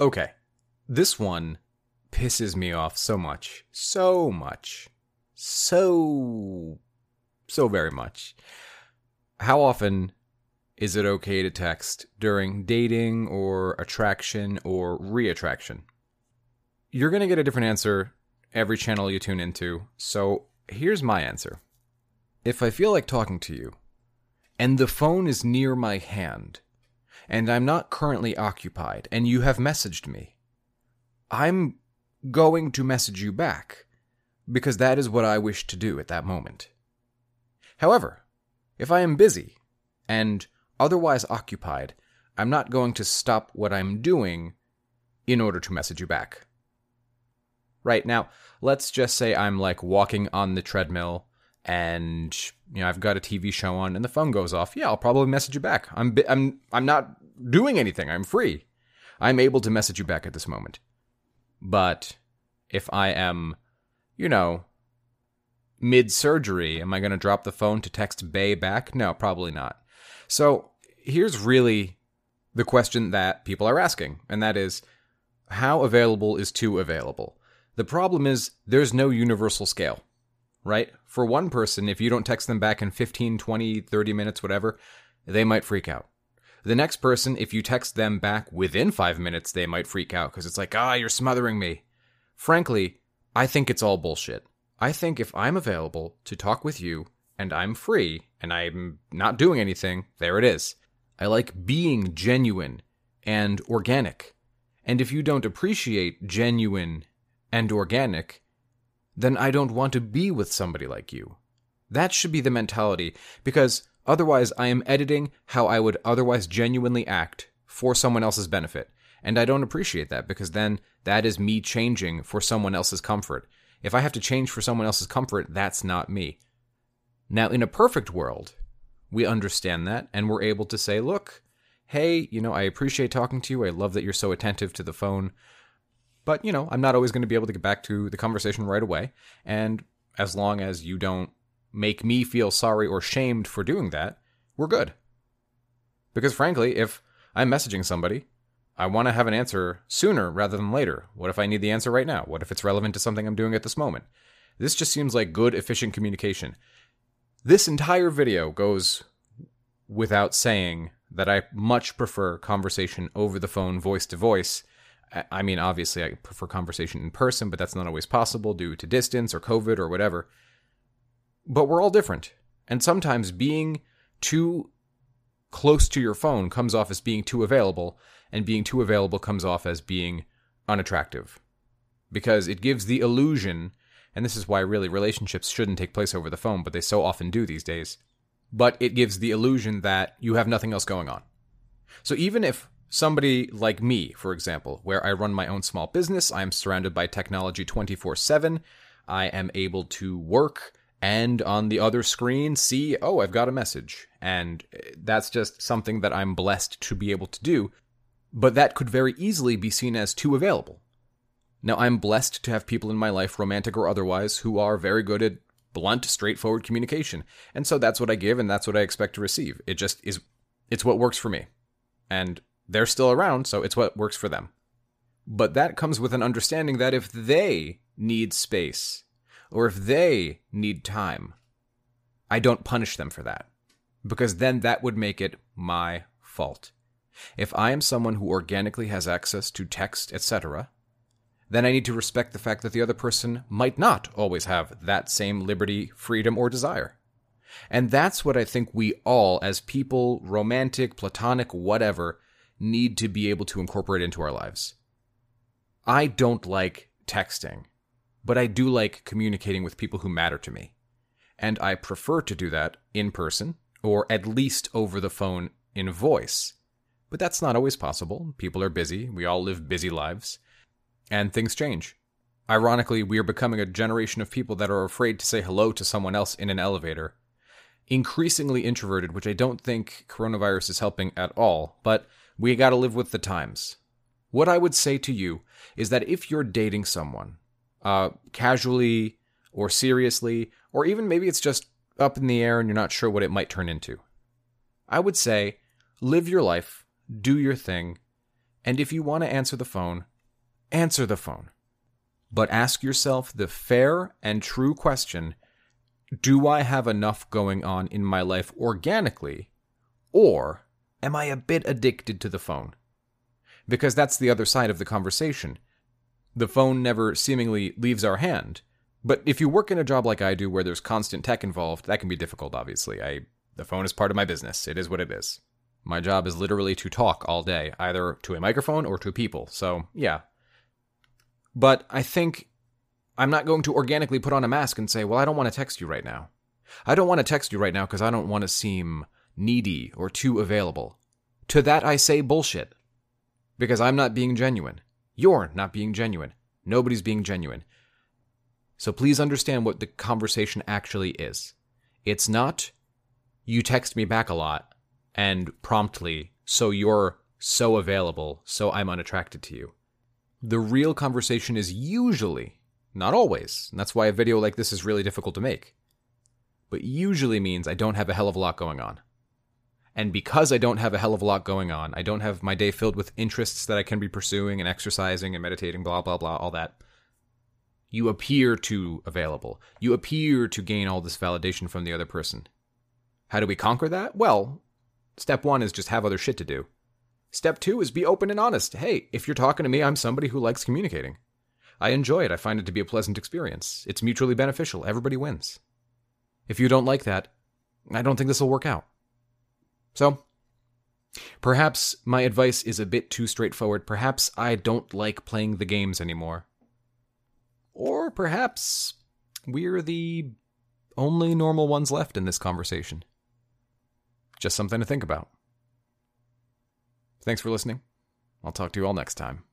Okay. This one pisses me off so much. So much. So. So very much. How often is it okay to text during dating or attraction or reattraction? You're going to get a different answer every channel you tune into, so here's my answer. If I feel like talking to you, and the phone is near my hand, and I'm not currently occupied, and you have messaged me, I'm going to message you back, because that is what I wish to do at that moment. However, if I am busy and otherwise occupied, I'm not going to stop what I'm doing in order to message you back. Right now, let's just say I'm like walking on the treadmill and you know I've got a TV show on and the phone goes off. Yeah, I'll probably message you back. I'm I'm I'm not doing anything. I'm free. I'm able to message you back at this moment. But if I am, you know, mid surgery, am I going to drop the phone to text Bay back? No, probably not. So here's really the question that people are asking, and that is how available is too available? The problem is there's no universal scale, right? For one person, if you don't text them back in 15, 20, 30 minutes, whatever, they might freak out. The next person, if you text them back within five minutes, they might freak out because it's like, ah, you're smothering me. Frankly, I think it's all bullshit. I think if I'm available to talk with you and I'm free and I'm not doing anything, there it is. I like being genuine and organic. And if you don't appreciate genuine and organic, then I don't want to be with somebody like you. That should be the mentality, because otherwise I am editing how I would otherwise genuinely act for someone else's benefit. And I don't appreciate that because then that is me changing for someone else's comfort. If I have to change for someone else's comfort, that's not me. Now, in a perfect world, we understand that and we're able to say, look, hey, you know, I appreciate talking to you. I love that you're so attentive to the phone. But, you know, I'm not always going to be able to get back to the conversation right away. And as long as you don't make me feel sorry or shamed for doing that, we're good. Because frankly, if I'm messaging somebody, I want to have an answer sooner rather than later. What if I need the answer right now? What if it's relevant to something I'm doing at this moment? This just seems like good, efficient communication. This entire video goes without saying that I much prefer conversation over the phone, voice to voice, I mean, obviously, I prefer conversation in person, but that's not always possible due to distance or COVID or whatever. But we're all different. And sometimes being too close to your phone comes off as being too available, and being too available comes off as being unattractive. Because it gives the illusion, and this is why really relationships shouldn't take place over the phone, but they so often do these days. But it gives the illusion that you have nothing else going on. So even if Somebody like me, for example, where I run my own small business, I'm surrounded by technology 24 7. I am able to work and on the other screen see, oh, I've got a message. And uh, that's just something that I'm blessed to be able to do. But that could very easily be seen as too available. Now, I'm blessed to have people in my life, romantic or otherwise, who are very good at blunt, straightforward communication. And so that's what I give and that's what I expect to receive. It just is, it's what works for me. And they're still around, so it's what works for them. But that comes with an understanding that if they need space, or if they need time, I don't punish them for that. Because then that would make it my fault. If I am someone who organically has access to text, etc., then I need to respect the fact that the other person might not always have that same liberty, freedom, or desire. And that's what I think we all, as people, romantic, platonic, whatever, need to be able to incorporate into our lives. I don't like texting, but I do like communicating with people who matter to me. And I prefer to do that in person, or at least over the phone in voice. But that's not always possible. People are busy, we all live busy lives, and things change. Ironically, we are becoming a generation of people that are afraid to say hello to someone else in an elevator. Increasingly introverted, which I don't think coronavirus is helping at all, but we got to live with the times. What I would say to you is that if you're dating someone, uh, casually or seriously, or even maybe it's just up in the air and you're not sure what it might turn into, I would say live your life, do your thing, And if you want to answer the phone, answer the phone. But ask yourself the fair and true question Do I have enough going on in my life organically, or am I a bit addicted to the phone? Because that's the other side of the conversation. The phone never seemingly leaves our hand. But if you work in a job like I do where there's constant tech involved, that can be difficult, obviously. I the phone is part of my business. It is what it is. My job is literally to talk all day, either to a microphone or to people. So, yeah. But I think I'm not going to organically put on a mask and say, well, I don't want to text you right now. I don't want to text you right now because I don't want to seem needy or too available. To that I say bullshit. Because I'm not being genuine. You're not being genuine. Nobody's being genuine. So please understand what the conversation actually is. It's not, you text me back a lot and promptly, so you're so available, so I'm unattracted to you. The real conversation is usually, not always, and that's why a video like this is really difficult to make, but usually means I don't have a hell of a lot going on. And because I don't have a hell of a lot going on, I don't have my day filled with interests that I can be pursuing and exercising and meditating, blah, blah, blah, all that. You appear too available. You appear to gain all this validation from the other person. How do we conquer that? Well, step one is just have other shit to do. Step two is be open and honest. Hey, if you're talking to me, I'm somebody who likes communicating. I enjoy it. I find it to be a pleasant experience. It's mutually beneficial. Everybody wins. If you don't like that, I don't think this will work out. So, perhaps my advice is a bit too straightforward. Perhaps I don't like playing the games anymore. Or perhaps we're the only normal ones left in this conversation. Just something to think about. Thanks for listening. I'll talk to you all next time.